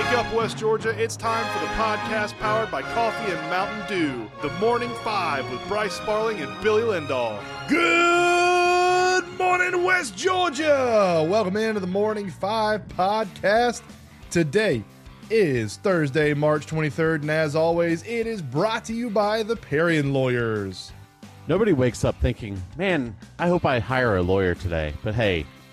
Wake up, West Georgia. It's time for the podcast powered by Coffee and Mountain Dew. The Morning Five with Bryce Sparling and Billy Lindahl. Good morning, West Georgia. Welcome into the Morning Five podcast. Today is Thursday, March 23rd, and as always, it is brought to you by the Parian Lawyers. Nobody wakes up thinking, man, I hope I hire a lawyer today. But hey,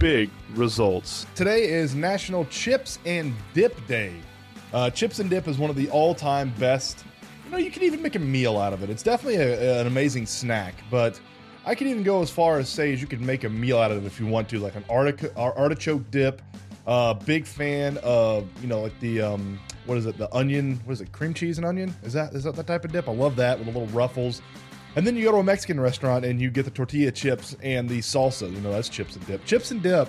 big results. Today is National Chips and Dip Day. Uh, chips and dip is one of the all-time best. You know, you can even make a meal out of it. It's definitely a, an amazing snack, but I could even go as far as say as you could make a meal out of it if you want to, like an artic- artichoke dip. Uh, big fan of you know like the um, what is it? The onion? What is it? Cream cheese and onion? Is that is that the type of dip? I love that with the little ruffles. And then you go to a Mexican restaurant and you get the tortilla chips and the salsa. You know, that's chips and dip. Chips and dip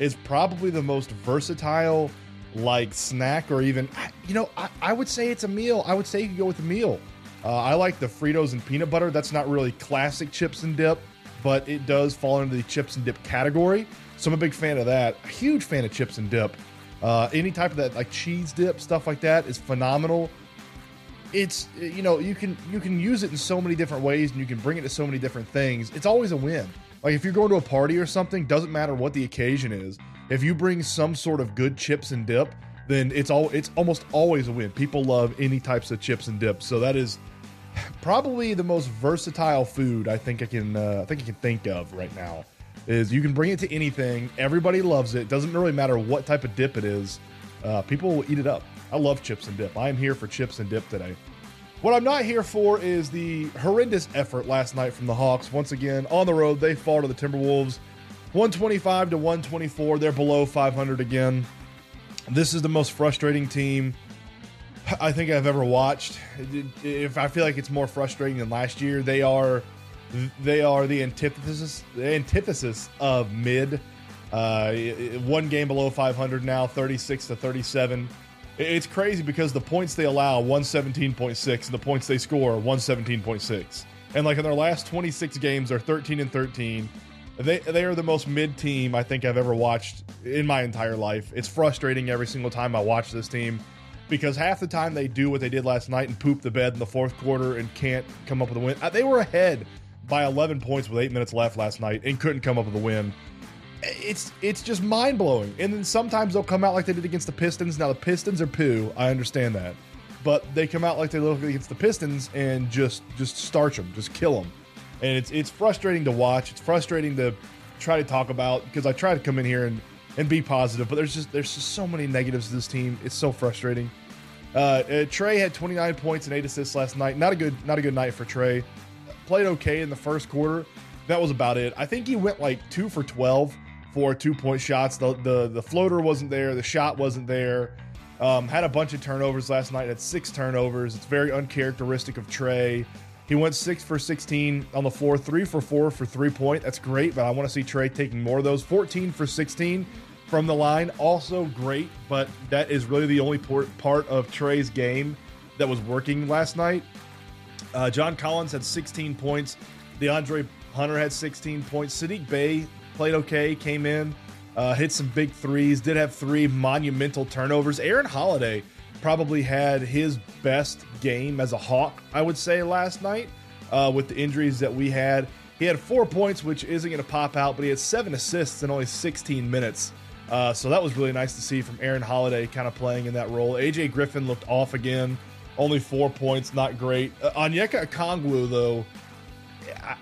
is probably the most versatile, like, snack or even, you know, I, I would say it's a meal. I would say you go with a meal. Uh, I like the Fritos and peanut butter. That's not really classic chips and dip, but it does fall into the chips and dip category. So I'm a big fan of that. A huge fan of chips and dip. Uh, any type of that, like cheese dip, stuff like that, is phenomenal it's you know you can you can use it in so many different ways and you can bring it to so many different things. It's always a win. Like if you're going to a party or something doesn't matter what the occasion is. If you bring some sort of good chips and dip then it's all it's almost always a win. People love any types of chips and dips. So that is probably the most versatile food i think i can uh, i think i can think of right now is you can bring it to anything. Everybody loves it. Doesn't really matter what type of dip it is. Uh, people will eat it up I love chips and dip. I am here for chips and dip today. What I'm not here for is the horrendous effort last night from the Hawks. Once again, on the road, they fall to the Timberwolves 125 to 124. They're below 500 again. This is the most frustrating team I think I've ever watched. If I feel like it's more frustrating than last year, they are they are the antithesis the antithesis of mid. Uh, one game below 500 now, 36 to 37. It's crazy because the points they allow 117.6 and the points they score 117.6. And like in their last 26 games, they're 13 and 13. They they are the most mid team I think I've ever watched in my entire life. It's frustrating every single time I watch this team because half the time they do what they did last night and poop the bed in the fourth quarter and can't come up with a win. Uh, they were ahead by 11 points with eight minutes left last night and couldn't come up with a win it's it's just mind blowing. And then sometimes they'll come out like they did against the Pistons. Now the Pistons are poo. I understand that, but they come out like they look against the Pistons and just just starch them, just kill them. And it's it's frustrating to watch. It's frustrating to try to talk about because I try to come in here and and be positive, but there's just there's just so many negatives to this team. It's so frustrating. Uh, uh, Trae had 29 points and eight assists last night. Not a good not a good night for Trae. Played okay in the first quarter. That was about it. I think he went like two for 12 four two point shots. The, the the floater wasn't there. The shot wasn't there. Um, had a bunch of turnovers last night. Had six turnovers. It's very uncharacteristic of Trae. He went six for 16 on the floor, three for four for three point. That's great, but I want to see Trae taking more of those. 14 for 16 from the line, also great, but that is really the only part of Trae's game that was working last night. Uh, John Collins had 16 points. DeAndre Hunter had 16 points. Saddiq Bey played okay, came in, uh, hit some big threes, did have three monumental turnovers. Aaron Holiday probably had his best game as a Hawk, I would say, last night uh, with the injuries that we had. He had four points, which isn't going to pop out, but he had seven assists in only 16 minutes. Uh, so that was really nice to see from Aaron Holiday kind of playing in that role. AJ Griffin looked off again, only four points, not great. Uh, Onyeka Okongwu, though,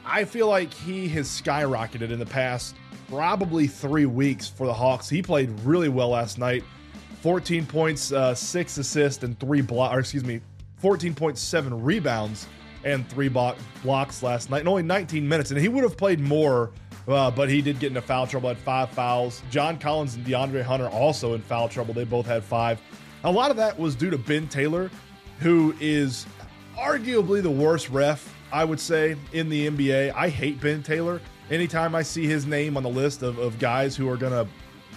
I feel like he has skyrocketed in the past probably three weeks for the Hawks. He played really well last night. 14 points, uh, six assists, and three blocks, or excuse me, 14.7 rebounds and three block- blocks last night, and only 19 minutes. And he would have played more, uh, but he did get into foul trouble, had five fouls. John Collins and DeAndre Hunter also in foul trouble. They both had five. A lot of that was due to Ben Taylor who is arguably the worst ref, I would say, in the NBA. I hate Ben Taylor. Anytime I see his name on the list of, of guys who are going to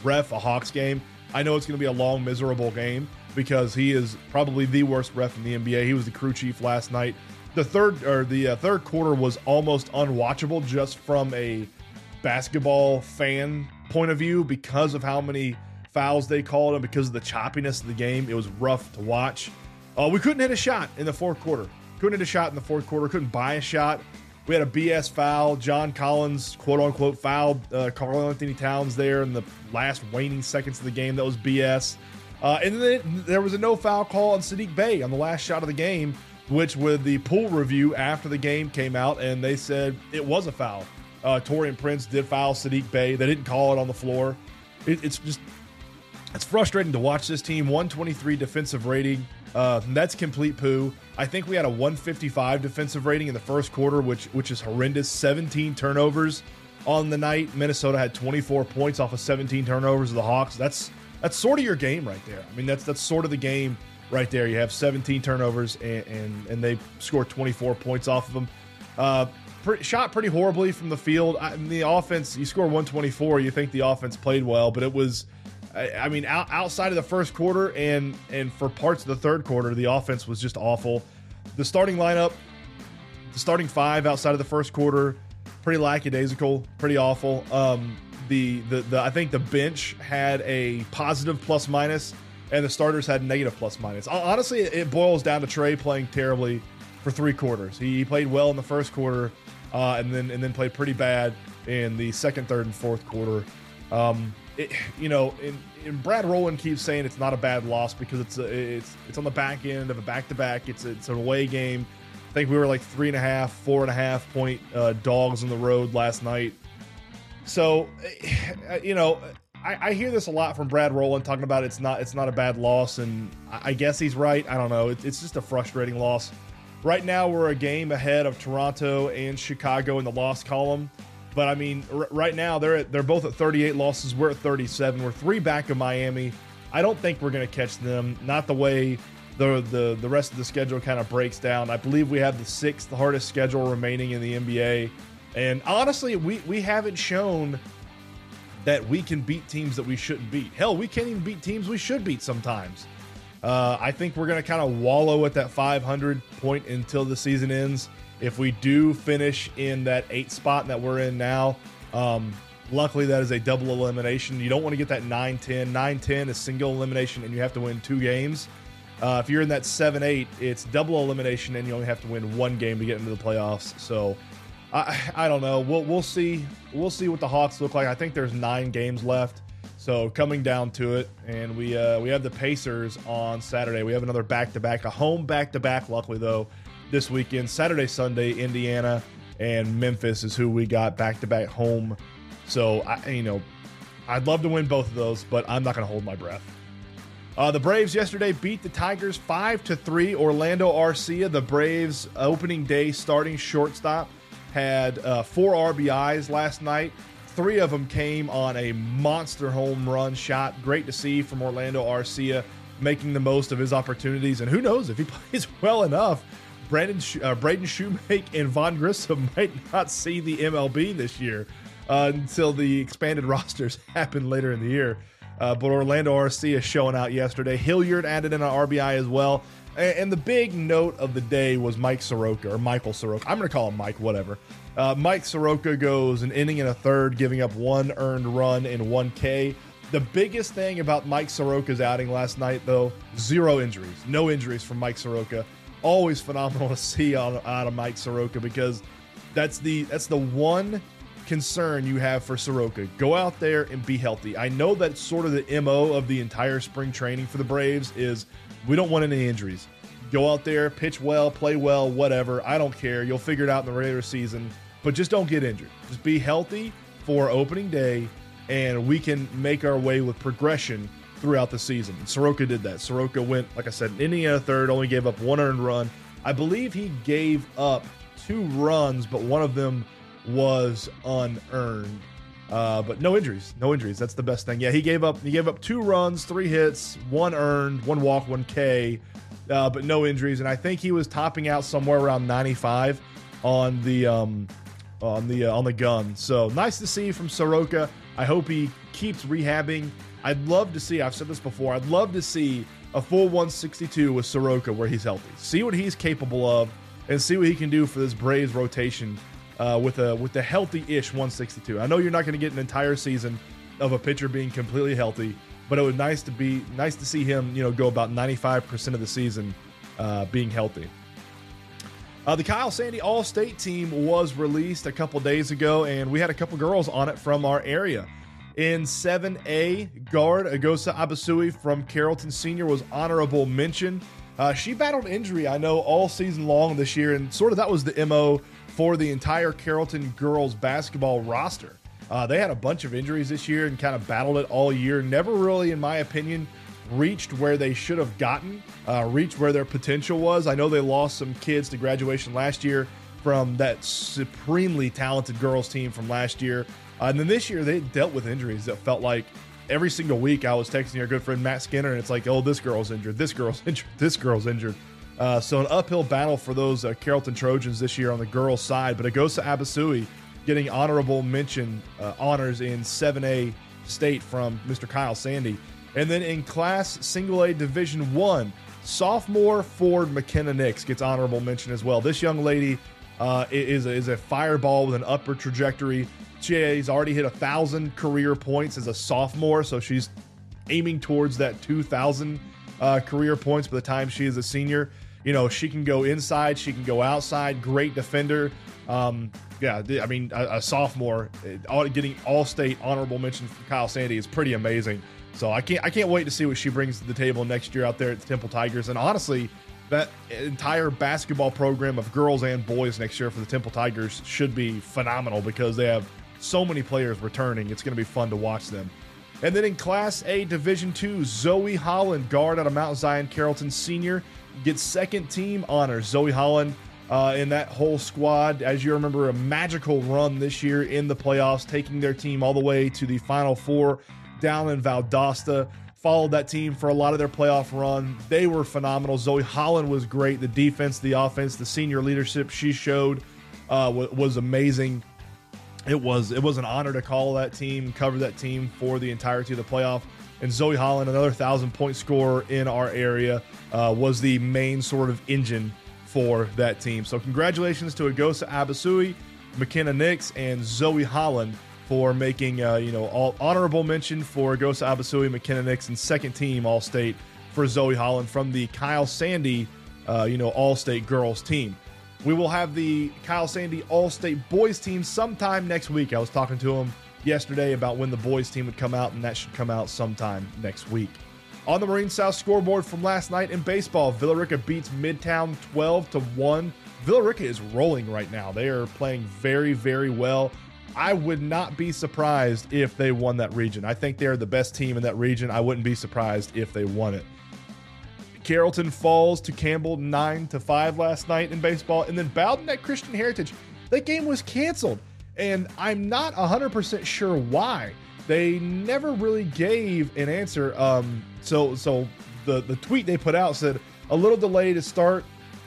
ref a Hawks game, I know it's going to be a long, miserable game because he is probably the worst ref in the NBA. He was the crew chief last night. The third or the uh, third quarter was almost unwatchable just from a basketball fan point of view because of how many fouls they called and because of the choppiness of the game. It was rough to watch. Uh, we couldn't hit a shot in the fourth quarter. Couldn't hit a shot in the fourth quarter. Couldn't buy a shot. We had a BS foul. John Collins, quote unquote, fouled uh, Karl-Anthony Towns there in the last waning seconds of the game. That was BS. Uh, and then there was a no foul call on Saddiq Bey on the last shot of the game, which with the pool review after the game came out and they said it was a foul. Uh, Taurean Prince did foul Saddiq Bey. They didn't call it on the floor. It, it's just it's frustrating to watch this team. 123 defensive rating. Uh, that's complete poo. I think we had a 155 defensive rating in the first quarter, which which is horrendous. 17 turnovers on the night. Minnesota had 24 points off of 17 turnovers of the Hawks. That's that's sort of your game right there. I mean, that's that's sort of the game right there. You have 17 turnovers and and, and they scored 24 points off of them. Uh, pretty, shot pretty horribly from the field. I, the offense, you score 124. You think the offense played well, but it was I, mean, out, outside of the first quarter and and for parts of the third quarter, the offense was just awful. The starting lineup, the starting five outside of the first quarter, pretty lackadaisical, pretty awful. Um, the, the the I think the bench had a positive plus minus, and the starters had negative plus minus. Honestly, it boils down to Trae playing terribly for three quarters. He played well in the first quarter, uh, and then and then played pretty bad in the second, third, and fourth quarter. Um, it, you know, and, and, Brad Rowland keeps saying it's not a bad loss because it's a, it's it's on the back end of a back to back. It's it's an away game. I think we were like three and a half, four and a half point uh, dogs on the road last night. So, eh, you know, I, I, hear this a lot from Brad Rowland talking about it's not it's not a bad loss, and I, guess he's right. I don't know. It, it's just a frustrating loss. Right now, we're a game ahead of Toronto and Chicago in the loss column. But I mean, r- right now they're at, they're both at 38 losses. We're at 37. We're three back of Miami. I don't think we're going to catch them. Not the way the the the rest of the schedule kind of breaks down. I believe we have the sixth hardest schedule remaining in the NBA. And honestly, we we haven't shown that we can beat teams that we shouldn't beat. Hell, we can't even beat teams we should beat sometimes. Uh, I think we're going to kind of wallow at that 500 point until the season ends if we do finish in that eight spot that we're in now, um, luckily that is a double elimination. You don't want to get that 9 10. 9 10 is single elimination, and you have to win two games. Uh, if you're in that 7 8, it's double elimination, and you only have to win one game to get into the playoffs. So. I, I don't know. We'll we'll see. We'll see what the Hawks look like. I think there's nine games left. So coming down to it, and we uh, we have the Pacers on Saturday. We have another back to back, a home back to back. Luckily though, this weekend. Saturday, Sunday, Indiana and Memphis is who we got back to back home. So I, you know, I'd love to win both of those, but I'm not going to hold my breath. Uh, the Braves yesterday beat the Tigers five to three. Orlando Arcia, the Braves opening day starting shortstop, had uh, four RBIs last night. Three of them came on a monster home run shot. Great to see from Orlando Arcia making the most of his opportunities. And who knows if he plays well enough, Brandon uh, Braden Shewmake and Vaughn Grissom might not see the MLB this year uh, until the expanded rosters happen later in the year. Uh, but Orlando Arcia showing out yesterday. Hilliard added in an RBI as well. And, and, the big note of the day was Mike Soroka, or Michael Soroka. I'm going to call him Mike, whatever. Uh, Mike Soroka goes an inning and a third, giving up one earned run and one K. The biggest thing about Mike Soroka's outing last night, though, zero injuries. No injuries from Mike Soroka always phenomenal to see out, of Mike Soroka because that's the that's the one concern you have for Soroka. Go out there and be healthy. I know that's sort of the MO of the entire spring training for the Braves is we don't want any injuries. Go out there, pitch well, play well, whatever. I don't care. You'll figure it out in the regular season, but just don't get injured. Just be healthy for opening day and we can make our way with progression throughout the season. Soroka did that. Soroka went, like I said, inning and third, only gave up one earned run. I believe he gave up two runs, but one of them was unearned. Uh, but no injuries, no injuries. That's the best thing. Yeah, he gave up. He gave up two runs, three hits, one earned, one walk, one K. uh, but no injuries. And I think he was topping out somewhere around 95 on the um, on the uh, on the gun. So nice to see from Soroka. I hope he keeps rehabbing. I'd love to see. I've said this before. I'd love to see a full 162 with Soroka where he's healthy. See what he's capable of, and see what he can do for this Braves rotation uh, with a with a healthy-ish 162. I know you're not going to get an entire season of a pitcher being completely healthy, but it was nice to be nice to see him, you know, go about 95% of the season uh, being healthy. Uh, the Kyle Sandy All State team was released a couple days ago, and we had a couple girls on it from our area. In 7A, guard Agosa Abasui from Carrollton Senior was honorable mention. Uh, she battled injury, I know, all season long this year, and sort of that was the MO for the entire Carrollton girls basketball roster. Uh, they had a bunch of injuries this year and kind of battled it all year. Never really, in my opinion, reached where they should have gotten, uh, reached where their potential was. I know they lost some kids to graduation last year from that supremely talented girls team from last year. Uh, and then this year they dealt with injuries that felt like every single week I was texting our good friend Matt Skinner, and it's like, oh, this girl's injured, this girl's injured, this girl's injured. Uh, so an uphill battle for those uh, Carrollton Trojans this year on the girls' side, but Agosa Abasui getting honorable mention uh, honors in 7A state from Mr. Kyle Sandy. And then in Class Single A Division One, sophomore Ford McKenna Nix gets honorable mention as well. This young lady uh, is a, is a fireball with an upward trajectory. She has already hit a thousand career points as a sophomore, so she's aiming towards that 2,000 uh, career points by the time she is a senior. You know, she can go inside, she can go outside. Great defender. Um, yeah, I mean, a, a sophomore uh, getting all state honorable mention from Kyle Sandy is pretty amazing. So I can't I can't wait to see what she brings to the table next year out there at the Temple Tigers. And honestly, that entire basketball program of girls and boys next year for the Temple Tigers should be phenomenal because they have so many players returning. It's going to be fun to watch them. And then in Class A Division Two, Zoe Holland, guard out of Mount Zion Carrollton Senior, gets second team honors. Zoe Holland uh, in that whole squad, as you remember, a magical run this year in the playoffs, taking their team all the way to the Final Four down in Valdosta. Followed that team for a lot of their playoff run. They were phenomenal. Zoe Holland was great. The defense, the offense, the senior leadership she showed uh, was amazing. It was it was an honor to call that team, cover that team for the entirety of the playoff. And Zoe Holland, another thousand point scorer in our area, uh, was the main sort of engine for that team. So congratulations to Agosa Abasui, McKenna Nix, and Zoe Holland for making uh, you know all honorable mention for Gosa Abasui, McKenna and second team All State for Zoe Holland from the Kyle Sandy uh, you know All State girls team. We will have the Kyle Sandy All State boys team sometime next week. I was talking to him yesterday about when the boys team would come out, and that should come out sometime next week. On the Marine South scoreboard from last night in baseball, Villa Rica beats Midtown 12 to 1. Villa Rica is rolling right now. They are playing very, very well. I would not be surprised if they won that region. I think they're the best team in that region. I wouldn't be surprised if they won it. Carrollton falls to Campbell 9 to 5 last night in baseball. And then Bowden at Christian Heritage. That game was canceled. And I'm not 100% sure why. They never really gave an answer. Um, so so the, the tweet they put out said, a little delay to start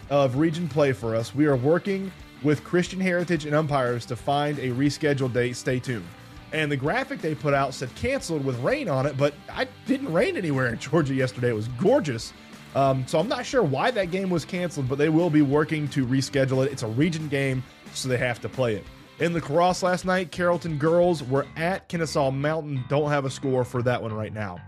of region play for us. We are working with Christian Heritage and umpires to find a rescheduled date. Stay tuned. And the graphic they put out said canceled with rain on it, but I didn't rain anywhere in Georgia yesterday. It was gorgeous. Um, so I'm not sure why that game was canceled, but they will be working to reschedule it. It's a region game, so they have to play it. In lacrosse last night, Carrollton girls were at Kennesaw Mountain. Don't have a score for that one right now.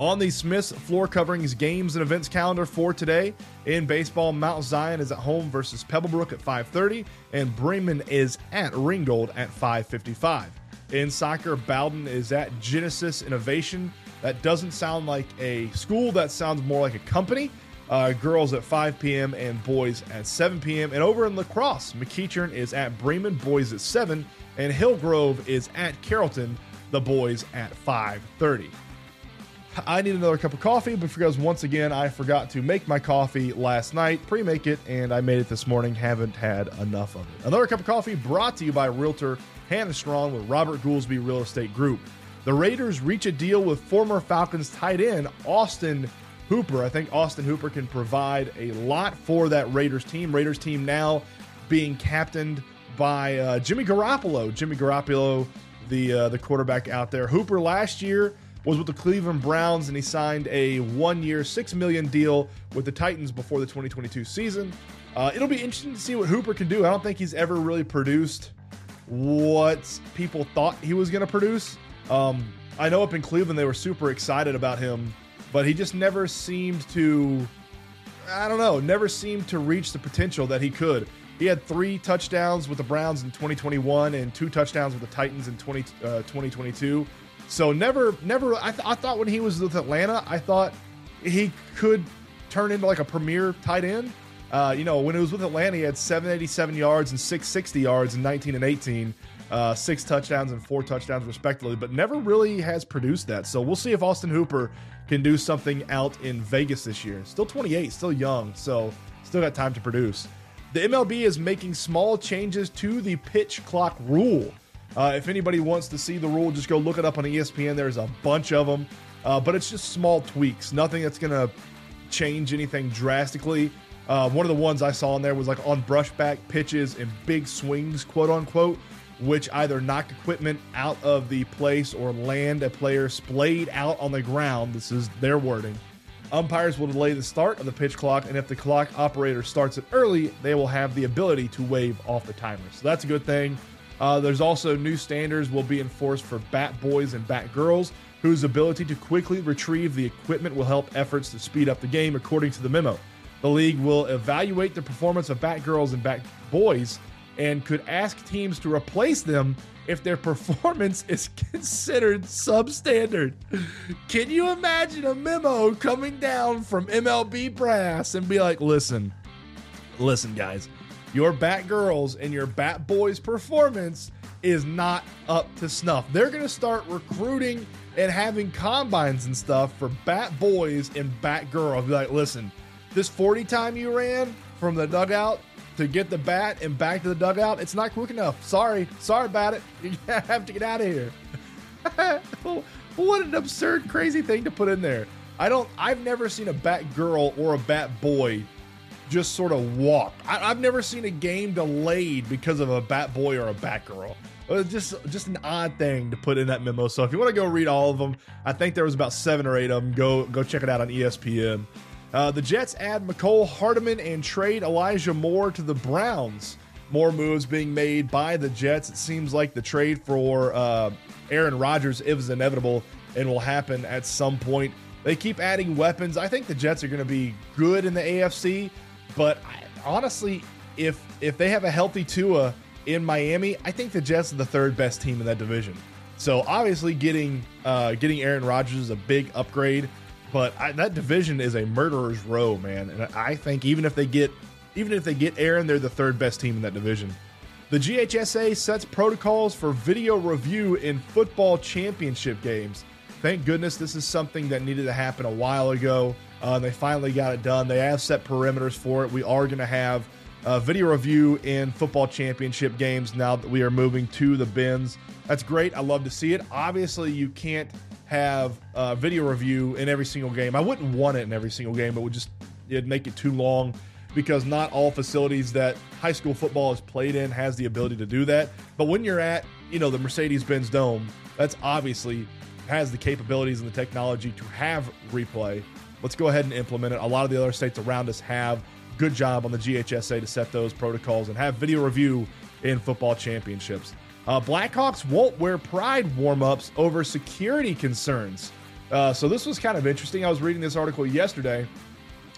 On the Smiths floor coverings games and events calendar for today in baseball, Mount Zion is at home versus Pebblebrook at 5:30, and Bremen is at Ringgold at 5:55. In soccer, Bowden is at Genesis Innovation. That doesn't sound like a school. That sounds more like a company. Uh, girls at 5 p.m. and boys at 7 p.m. And over in lacrosse, McEachern is at Bremen, boys at 7, and Hillgrove is at Carrollton, the boys at 5:30. I need another cup of coffee because once again I forgot to make my coffee last night, pre-make it, and I made it this morning. Haven't had enough of it. Another cup of coffee brought to you by Realtor Hannah Strawn with Robert Goolsby Real Estate Group. The Raiders reach a deal with former Falcons tight end Austin Hooper. I think Austin Hooper can provide a lot for that Raiders team. Raiders team now being captained by uh, Jimmy Garoppolo. Jimmy Garoppolo, the uh, the quarterback out there. Hooper last year was with the Cleveland Browns and he signed a one-year, six million deal with the Titans before the 2022 season. Uh, it'll be interesting to see what Hooper can do. I don't think he's ever really produced what people thought he was going to produce. Um, I know up in Cleveland they were super excited about him, but he just never seemed to. I don't know, never seemed to reach the potential that he could. He had three touchdowns with the Browns in 2021 and two touchdowns with the Titans in 20, uh, 2022. So never, never. I, th- I thought when he was with Atlanta, I thought he could turn into like a premier tight end. Uh, you know, when it was with Atlanta, he had 787 yards and 660 yards in 19 and 18, uh, six touchdowns and four touchdowns respectively, but never really has produced that. So we'll see if Austin Hooper can do something out in Vegas this year. Still 28, still young, so still got time to produce. The MLB is making small changes to the pitch clock rule. Uh, if anybody wants to see the rule, just go look it up on ESPN. There's a bunch of them, uh, but it's just small tweaks, nothing that's going to change anything drastically. Uh, one of the ones I saw in there was like on brushback pitches and big swings, quote unquote, which either knock equipment out of the place or land a player splayed out on the ground. This is their wording. Umpires will delay the start of the pitch clock, and if the clock operator starts it early, they will have the ability to wave off the timer. So that's a good thing. Uh, there's also new standards will be enforced for bat boys and bat girls, whose ability to quickly retrieve the equipment will help efforts to speed up the game, according to the memo. The league will evaluate the performance of bat girls and bat boys and could ask teams to replace them if their performance is considered substandard. Can you imagine a memo coming down from MLB brass and be like, listen, listen, guys, your bat girls and your bat boys performance is not up to snuff. They're going to start recruiting and having combines and stuff for bat boys and bat girls. Be like, listen, this 40 time you ran from the dugout to get the bat and back to the dugout, it's not quick enough. Sorry, sorry about it. You have to get out of here. what an absurd, crazy thing to put in there. I don't. I've never seen a bat girl or a bat boy just sort of walk. I, have never seen a game delayed because of a bat boy or a bat girl. Just just an odd thing to put in that memo. So if you want to go read all of them, I think there was about seven or eight of them. Go go check it out on ESPN. Uh, the Jets add Mecole Hardman and trade Elijah Moore to the Browns. More moves being made by the Jets. It seems like the trade for uh, Aaron Rodgers is inevitable and will happen at some point. They keep adding weapons. I think the Jets are going to be good in the AFC, but I, honestly, if if they have a healthy Tua in Miami, I think the Jets are the third best team in that division. So obviously, getting uh, getting Aaron Rodgers is a big upgrade. But I, that division is a murderer's row, man. And I think even if they get even if they get Aaron, they're the third best team in that division. The GHSA sets protocols for video review in football championship games. Thank goodness this is something that needed to happen a while ago. Uh, they finally got it done. They have set perimeters for it. We are going to have uh, video review in football championship games now that we are moving to the bins. That's great. I love to see it. Obviously, you can't have a video review in every single game. I wouldn't want it in every single game. It would just it'd make it too long because not all facilities that high school football is played in has the ability to do that. But when you're at, you know, the Mercedes-Benz Dome, that's obviously has the capabilities and the technology to have replay. Let's go ahead and implement it. A lot of the other states around us have good job on the GHSA to set those protocols and have video review in football championships. Uh, Blackhawks won't wear pride warm ups over security concerns. Uh, so this was kind of interesting. I was reading this article yesterday.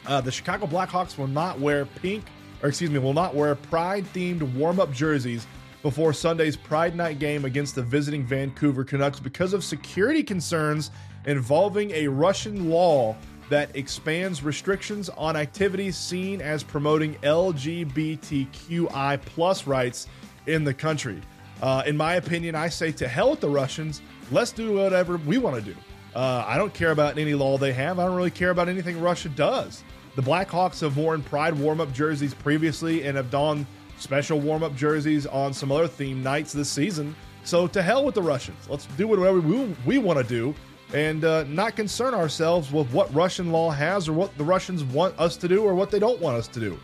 Uh, the Chicago Blackhawks will not wear pink, or excuse me, will not wear pride themed warm up jerseys before Sunday's Pride Night game against the visiting Vancouver Canucks because of security concerns involving a Russian law that expands restrictions on activities seen as promoting LGBTQI plus rights in the country. Uh, in my opinion, I say to hell with the Russians. Let's do whatever we want to do. Uh, I don't care about any law they have. I don't really care about anything Russia does. The Blackhawks have worn pride warm up jerseys previously and have donned special warm up jerseys on some other theme nights this season. So to hell with the Russians. Let's do whatever we, we want to do. and uh, not concern ourselves with what Russian law has or what the Russians want us to do or what they don't want us to do.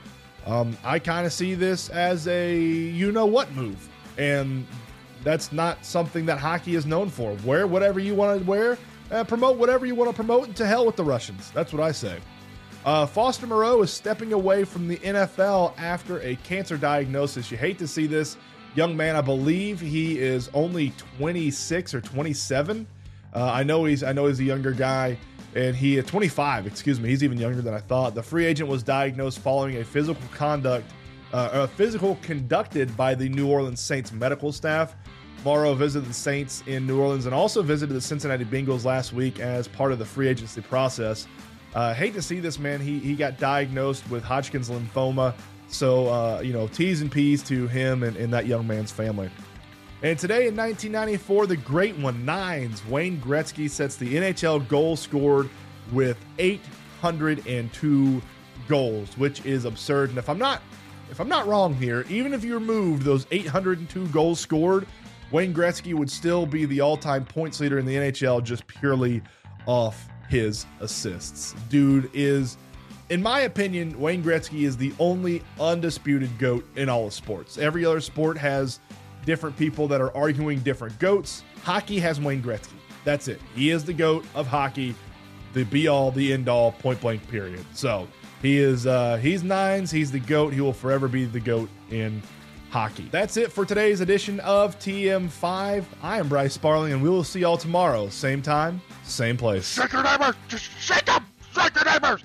Um, I kind of see this as a you know what move, and that's not something that hockey is known for. Wear whatever you want to wear, uh, promote whatever you want to promote, and to hell with the Russians. That's what I say. Uh, Foster Moreau is stepping away from the NFL after a cancer diagnosis. You hate to see this young man. I believe he is only 26 or 27. Uh, I know he's I know he's a younger guy, and he at 25. Excuse me, he's even younger than I thought. The free agent was diagnosed following a physical conduct, uh, a physical conducted by the New Orleans Saints medical staff. Moreau visited the Saints in New Orleans and also visited the Cincinnati Bengals last week as part of the free agency process. Uh, hate to see this man. He he got diagnosed with Hodgkin's lymphoma. So uh, you know, T's and P's to him and, and that young man's family. And today in 1994, the great one, Nines, Wayne Gretzky sets the NHL goal scored with 802 goals, which is absurd. And if I'm not if I'm not wrong here, even if you removed those 802 goals scored, Wayne Gretzky would still be the all-time points leader in the NHL just purely off his assists. Dude is, in my opinion, Wayne Gretzky is the only undisputed GOAT in all of sports. Every other sport has different people that are arguing different GOATs. Hockey has Wayne Gretzky. That's it. He is the GOAT of hockey, the be all, the end all, point blank, period. So he is, uh, he's nines. He's the GOAT. He will forever be the GOAT in hockey. That's it for today's edition of TM5. I am Bryce Sparling, and we will see y'all tomorrow. Same time, same place. Shake your neighbors! Just shake them! Shake your neighbors!